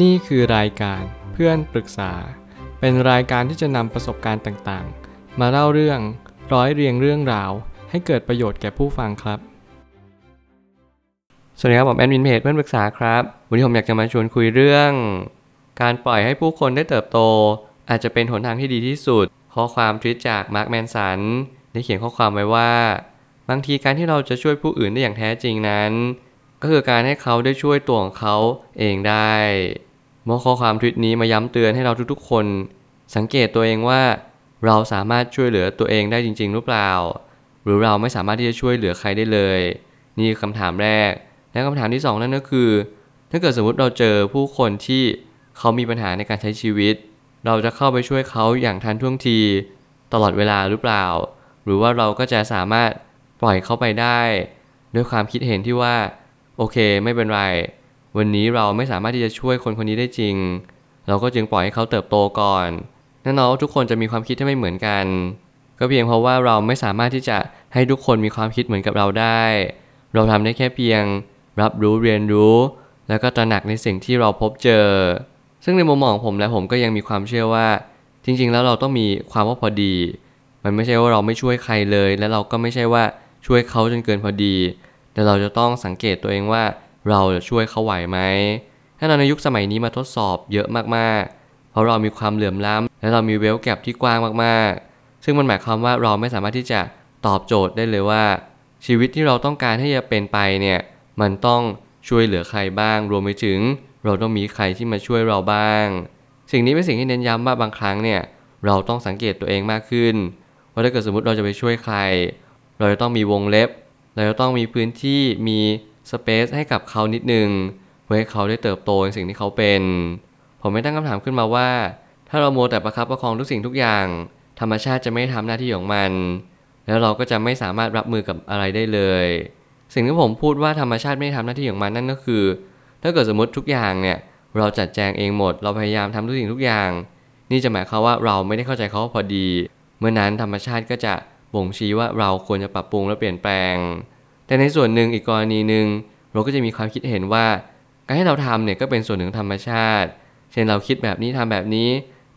นี่คือรายการเพื่อนปรึกษา เป็นรายการที่จะนำประสบการณ์ต่างๆ มาเล่าเรื่องร้อยเรียงเรื่องราว ให้เกิดประโยชน์แก่ผู้ฟังครับ สวัสดีครับผมแอดมินเพจเพื่อนปรึกษาครับวันนี้ผมอยากจะมาชวนคุยเรื่อง การปล่อยให้ผู้คนได้เติบโต อาจจะเป็นหนทางที่ดีที่สุด ข้อความทวิตจากมาร์คแมนสันได้เขียนข้อความไว้ว่า บางทีการที่เราจะช่วยผู้อื่นได้อย่างแท้จริงนั้น ก็คือการให้เขาได้ช่วยตัวของเขาเองได้เมื่อข้อความทวิตนี้มาย้ำเตือนให้เราทุกๆ คน สังเกตตัวเองว่า เราสามารถช่วยเหลือตัวเองได้จริง ๆ หรือเปล่า หรือเราไม่สามารถที่จะช่วยเหลือใครได้เลย นี่คือคำถามแรก และคำถามที่สองนั่นก็คือ ถ้าเกิดสมมติเราเจอผู้คนที่เขามีปัญหาในการใช้ชีวิต เราจะเข้าไปช่วยเขาอย่างทันท่วงที ตลอดเวลาหรือเปล่า หรือว่าเราก็จะสามารถปล่อยเขาไปได้ ด้วยความคิดเห็นที่ว่า โอเค ไม่เป็นไร วันนี้เราไม่สามารถที่จะช่วยคนคนนี้ได้จริง เราก็จึงปล่อยให้เขาเติบโตก่อนแน่นอนว่าทุกคนจะมีความคิดที่ไม่เหมือนกัน ก็เพียงเพราะว่าเราไม่สามารถที่จะให้ทุกคนมีความคิดเหมือนกับเราได้ เราทำได้แค่เพียง รับรู้เรียนรู้ แล้วก็ตระหนักในสิ่งที่เราพบเจอ ซึ่งในมุมมองของผมและผมก็ยังมีความเชื่อว่า จริง ๆ แล้วเราต้องมีความว่าพอดี มันไม่ใช่ว่าเราไม่ช่วยใครเลย และเราก็ไม่ใช่ว่าช่วยเขาจนเกินพอดี แต่เราจะต้องสังเกตตัวเองว่าเราจะช่วยเขาไหวไหม ถ้าเราในยุคสมัยนี้มาทดสอบเยอะมากๆ เพราะเรามีความเหลื่อมล้ำและเรามีเวลแกรที่กว้างมากๆ ซึ่งมันหมายความว่าเราไม่สามารถที่จะตอบโจทย์ได้เลยว่า ชีวิตที่เราต้องการให้จะเป็นไปเนี่ยมันต้องช่วยเหลือใครบ้าง รวมไปถึง เราต้องมีใครที่มาช่วยเราบ้าง สิ่งนี้เป็นสิ่งที่เน้นย้ำว่าบางครั้งเนี่ยเราต้องสังเกตตัวเองมากขึ้นว่าถ้าเกิดสมมติเราจะไปช่วยใคร เราจะต้องมีวงเล็บ เราจะต้องมีพื้นที่มีสเปซให้กับเขานิดนึงเพื่อให้เขาได้เติบโตในสิ่งที่เขาเป็น ผมไม่ตั้งคำถามขึ้นมาว่า ถ้าเราโมแต่ประคับประคองทุกสิ่งทุกอย่าง ธรรมชาติจะไม่ทำหน้าที่ของมัน แล้วเราก็จะไม่สามารถรับมือกับอะไรได้เลย สิ่งที่ผมพูดว่าธรรมชาติไม่ทำหน้าที่ของมันนั่นก็คือ ถ้าเกิดสมมติทุกอย่างเนี่ยเราจัดแจงเองหมด เราพยายามทำทุกสิ่งทุกอย่าง นี่จะหมายความว่าเราไม่ได้เข้าใจเขาพอดี เมื่อนั้นธรรมชาติก็จะ บ่งชี้ว่าเราควรจะปรับปรุงและเปลี่ยนแปลง แต่ในส่วนหนึ่งอีกกรณีหนึ่งเราก็จะมีความคิดเห็นว่า การให้เราทำเนี่ยก็เป็นส่วนหนึ่งของธรรมชาติ เช่นเราคิดแบบนี้ทำแบบนี้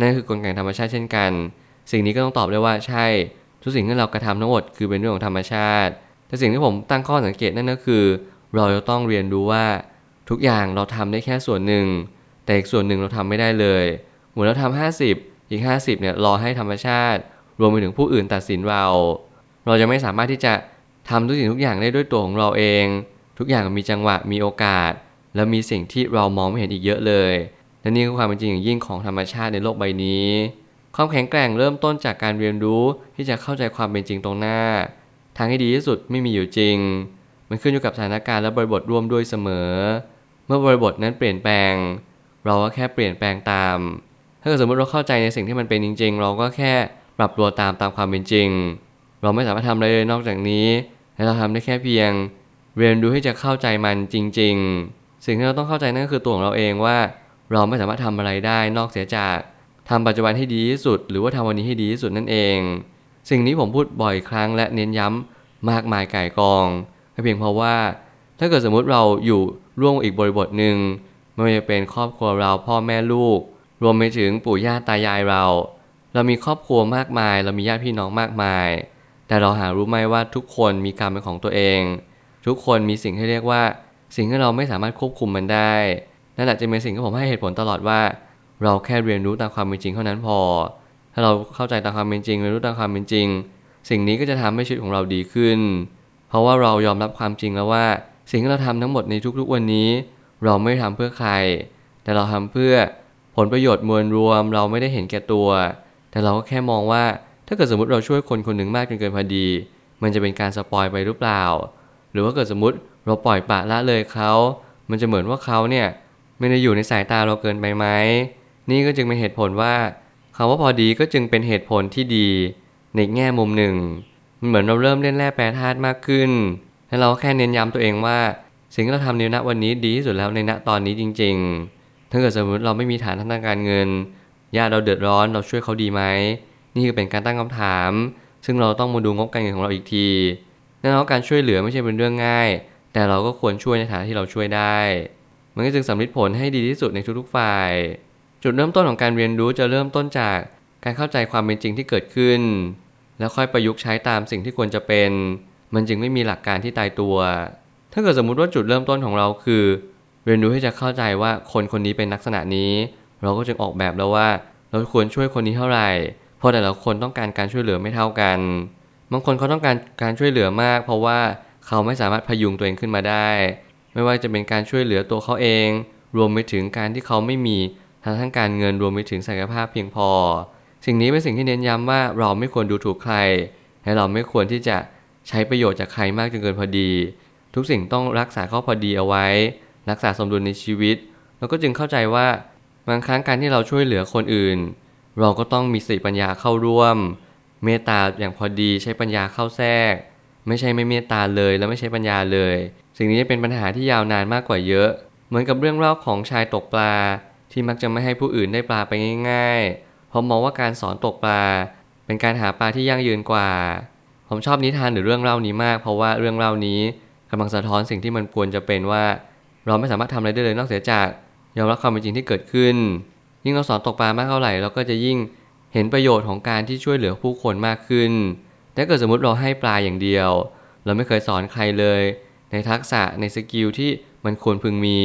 นั่นคือกลไกธรรมชาติเช่นกัน สิ่งนี้ก็ต้องตอบได้ว่าใช่ ทุกสิ่งที่เรากระทำทั้งหมดคือเป็นเรื่องของธรรมชาติ แต่สิ่งที่ผมตั้งข้อสังเกตนั่นก็คือ เราจะต้องเรียนรู้ว่า ทุกอย่างเราทำได้แค่ส่วนหนึ่ง แต่อีกส่วนหนึ่งเราทำไม่ได้เลย เหมือนเราทำ50 อีก 50เนี่ยรอให้ธรรมชาติ รวมไปถึงผู้อื่นตัดสินเรา เราจะไม่สามารถที่จะทำทุกสิ่งทุกอย่างได้ด้วยตัวของเราเอง ทุกอย่างมีจังหวะมีโอกาส และมีสิ่งที่เรามองไม่เห็นอีกเยอะเลยและนี่คือความเป็นจริงอย่างยิ่งของธรรมชาติในโลกใบนี้ ความแข็งแกร่งเริ่มต้นจากการเรียนรู้ที่จะเข้าใจความเป็นจริงตรงหน้า ทางที่ดีที่สุดไม่มีอยู่จริง มันขึ้นอยู่กับสถานการณ์และบริบทร่วมด้วยเสมอ เมื่อบริบทนั้นเปลี่ยนแปลง เราก็แค่เปลี่ยนแปลงตาม ถ้าเกิดสมมติเราเข้าใจในสิ่งที่มันเป็นจริง ๆ เราก็แค่ รับตัวตามตามความเป็นจริง เราไม่สามารถทำอะไรเลยนอกจากนี้และเราทำได้แค่เพียง เรียนรู้ที่จะเข้าใจมันจริง ๆ สิ่งที่เราต้องเข้าใจนั่นก็คือตัวของเราเองว่า เราไม่สามารถทำอะไรได้นอกเสียจากทำปัจจุบันให้ดีที่สุด หรือว่าทำวันนี้ให้ดีที่สุดนั่นเอง สิ่งนี้ผมพูดบ่อยครั้งและเน้นย้ำมากมายก่ายกองเพียงเพราะว่า ถ้าเกิดสมมุติเราอยู่ร่วมอีกบริบทหนึ่งไม่ว่าจะเป็นครอบครัวเราพ่อแม่ลูก รวมไปถึงปู่ย่าตายายเรา เรามีครอบครัวมากมาย เรามีญาติพี่น้องมากมาย แต่เราหารู้ไหมว่าทุกคนมีกรรมเป็นของตัวเอง ทุกคนมีสิ่งที่เรียกว่า สิ่งที่เราไม่สามารถควบคุมมันได้นั่นแหละจะเป็นสิ่งที่ผมให้เหตุผลตลอดว่า เราแค่เรียนรู้ตามความเป็นจริงเท่านั้นพอ ถ้าเราเข้าใจตามความเป็นจริงเรียนรู้ตามความเป็นจริง สิ่งนี้ก็จะทำให้ชีวิตของเราดีขึ้น เพราะว่าเรายอมรับความจริงแล้วว่า สิ่งที่เราทำทั้งหมดในทุกๆวันนี้ เราไม่ทำเพื่อใคร แต่เราทำเพื่อผลประโยชน์มวลรวม เราไม่ได้เห็นแก่ตัว แต่เราก็แค่มองว่า ถ้าเกิดสมมติเราช่วยคนคนหนึ่งมากจนเกินพอดี มันจะเป็นการสปอยไปหรือเปล่า หรือว่าเกิดสมมติเราปล่อยปละละเลยเขา มันจะเหมือนว่าเขาเนี่ยไม่ได้อยู่ในสายตาเราเกินไปไหม นี่ก็จึงเป็นเหตุผลว่าคำว่าพอดีก็จึงเป็นเหตุผลที่ดีในแง่มุมหนึ่ง มันเหมือนเราเริ่มเล่นแร่แปรธาตุมากขึ้น และเราแค่เน้นย้ำตัวเองว่า สิ่งที่เราทำในณวันนี้ดีที่สุดแล้วในณตอนนี้จริง ๆ ถ้าเกิดสมมติเราไม่มีฐานทางการเงิน ญาติเราเดือดร้อนเราช่วยเขาดีไหม นี่คือเป็นการตั้งคำถาม ซึ่งเราต้องมาดูงบการเงินของเราอีกทีแน่นอนการช่วยเหลือไม่ใช่เป็นเรื่องง่าย แต่เราก็ควรช่วยในฐานะที่เราช่วยได้ มันก็จึงสำลิดผลให้ดีที่สุดในทุกๆฝ่าย จุดเริ่มต้นของการเรียนรู้จะเริ่มต้นจากการเข้าใจความเป็นจริงที่เกิดขึ้น แล้วค่อยประยุกต์ใช้ตามสิ่งที่ควรจะเป็น มันจึงไม่มีหลักการที่ตายตัว ถ้าเกิดสมมุติว่าจุดเริ่มต้นของเราคือ เรียนรู้ที่จะเข้าใจว่าคนคนนี้เป็นลักษณะนี้ เราก็จึงออกแบบแล้วว่า เราควรช่วยคนนี้เท่าไหร่ เพราะแต่ละคนต้องการการช่วยเหลือไม่เท่ากัน บางคนเขาต้องการการช่วยเหลือมาก เพราะว่าเขาไม่สามารถพยุงตัวเองขึ้นมาได้ ไม่ว่าจะเป็นการช่วยเหลือตัวเขาเอง รวมไปถึงการที่เขาไม่มีทางทั้งการเงินรวมไปถึงศักยภาพเพียงพอ สิ่งนี้เป็นสิ่งที่เน้นย้ำว่าเราไม่ควรดูถูกใคร และเราไม่ควรที่จะใช้ประโยชน์จากใครมากจนเกินพอดี ทุกสิ่งต้องรักษาข้อพอดีเอาไว้ รักษาสมดุลในชีวิต แล้วก็จึงเข้าใจว่า บางครั้งการที่เราช่วยเหลือคนอื่น เราก็ต้องมีสติปัญญาเข้าร่วม เมตตาอย่างพอดีใช้ปัญญาเข้าแทรก ไม่ใช่ไม่เมตตาเลยแล้วไม่ใช้ปัญญาเลย สิ่งนี้จะเป็นปัญหาที่ยาวนานมากกว่าเยอะ เหมือนกับเรื่องเล่าของชายตกปลา ที่มักจะไม่ให้ผู้อื่นได้ปลาไปง่ายๆเพราะมองว่าการสอนตกปลา เป็นการหาปลาที่ยั่งยืนกว่า ผมชอบนิทานหรือเรื่องเล่านี้มาก เพราะว่าเรื่องเล่านี้กำลังสะท้อนสิ่งที่มันควรจะเป็นว่า เราไม่สามารถทำอะไรได้เลยนอกเสียจาก ยอมรับความเป็นจริงที่เกิดขึ้น ยิ่งเราสอนตกปลามากเท่าไหร่เราก็จะยิ่งเห็นประโยชน์ของการที่ช่วยเหลือผู้คนมากขึ้นแต่เกิดสมมติเราให้ปลาอย่างเดียว เราไม่เคยสอนใครเลย ในทักษะในสกิลที่มันควรพึงมี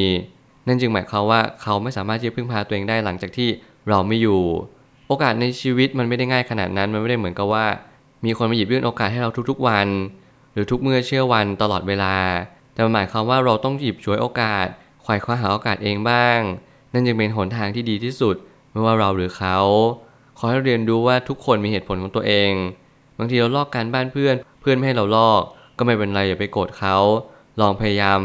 นั่นจึงหมายความว่าเขาไม่สามารถที่จะพึ่งพาตัวเองได้หลังจากที่เราไม่อยู่ โอกาสในชีวิตมันไม่ได้ง่ายขนาดนั้น มันไม่ได้เหมือนกับว่า มีคนมาหยิบยื่นโอกาสให้เราทุกๆวัน หรือทุกเมื่อเชื่อวันตลอดเวลา แต่มหมายความว่าเราต้องหยิบฉวยโอกาส ควายคว้าหาโอกาสเองบ้าง นั่นจึงเป็นหนทางที่ดีที่สุด ไม่ว่าเราหรือเขา ขอให้เรียนรู้ว่าทุกคนมีเหตุผลของตัวเอง บางทีเราลอกการบ้านเพื่อน เพื่อนไม่ให้เราลอก ก็ไม่เป็นไรอย่าไปโกรธเขา ลองพยายาม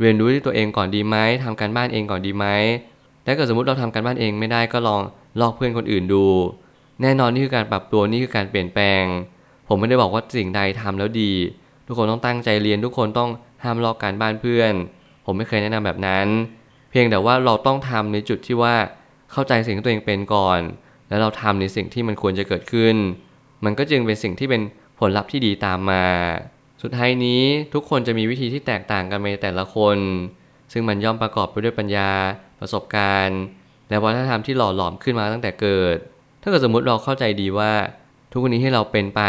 เรียนรู้ที่ตัวเองก่อนดีไหมทำการบ้านเองก่อนดีไหมถ้าเกิดสมมติเราทำการบ้านเองไม่ได้ก็ลองลอกเพื่อนคนอื่นดู แน่นอนนี่คือการปรับตัวนี่คือการเปลี่ยนแปลง ผมไม่ได้บอกว่าสิ่งใดทำแล้วดี ทุกคนต้องตั้งใจเรียนทุกคนต้องห้ามลอกการบ้านเพื่อน ผมไม่เคยแนะนำแบบนั้น เพียงแต่ว่าเราต้องทำในจุดที่ว่าเข้าใจสิ่งที่ตัวเองเป็นก่อน แล้วเราทำในสิ่งที่มันควรจะเกิดขึ้น มันก็จึงเป็นสิ่งที่เป็นผลลัพธ์ที่ดีตามมา สุดท้ายนี้ทุกคนจะมีวิธีที่แตกต่างกันไปแต่ละคน ซึ่งมันย่อมประกอบไปด้วยปัญญา ประสบการณ์ และวัฒนธรรมที่หล่อหลอมขึ้นมาตั้งแต่เกิด ถ้าเกิดสมมุติเราเข้าใจดีว่า ทุกวันนี้ที่เราเป็นไป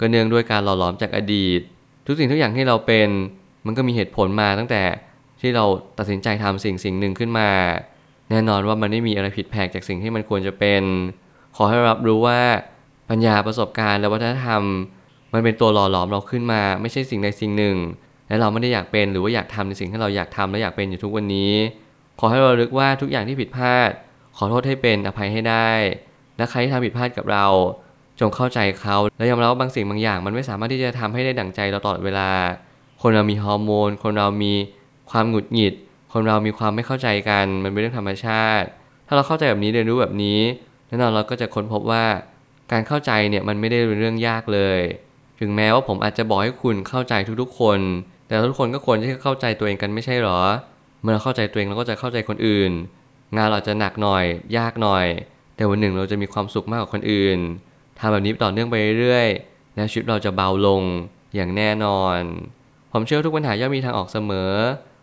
ก็เนื่องด้วยการหล่อหลอมจากอดีต ทุกสิ่งทุกอย่างที่เราเป็น มันก็มีเหตุผลมาตั้งแต่ ที่เราตัดสินใจทำสิ่งสิ่งหนึ่งขึ้นมา แน่นอนว่ามันไม่มีอะไรผิดแผกจากสิ่งที่มันควรจะเป็น ขอให้เรารับรู้ว่าปัญญาประสบการณ์และวัฒนธรรม มันเป็นตัวหล่อหลอมเราขึ้นมา ไม่ใช่สิ่งใดสิ่งหนึ่ง และเราไม่ได้อยากเป็นหรือว่าอยากทำในสิ่งที่เราอยากทำและอยากเป็นอยู่ทุกวันนี้ ขอให้เราลึกว่าทุกอย่างที่ผิดพลาด ขอโทษให้เป็นอภัยให้ได้ และใครที่ทำผิดพลาดกับเรา จงเข้าใจเขาและยอมรับว่าบางสิ่งบางอย่าง มันไม่สามารถที่จะทำให้ได้ดั่งใจเราตลอดเวลา คนเรามีฮอร์โมน คนเรามี ความหงุดหงิด คนเรามีความไม่เข้าใจกัน มันเป็นเรื่องธรรมชาติ ถ้าเราเข้าใจแบบนี้เรียนรู้แบบนี้แน่นอนเราก็จะค้นพบว่า การเข้าใจเนี่ยมันไม่ได้เป็นเรื่องยากเลย ถึงแม้ว่าผมอาจจะบอกให้คุณเข้าใจทุกๆคน แต่ทุกคนก็ควรที่จะเข้าใจตัวเองกันไม่ใช่หรอ เมื่อเราเข้าใจตัวเองเราก็จะเข้าใจคนอื่น งานเราจะหนักหน่อย ยากหน่อย แต่วันหนึ่งเราจะมีความสุขมากกว่าคนอื่นทำแบบนี้ต่อเนื่องไปเรื่อยๆและชีวิตเราจะเบาลงอย่างแน่นอน ผมเชื่อทุกปัญหาย่อมมีทางออกเสมอ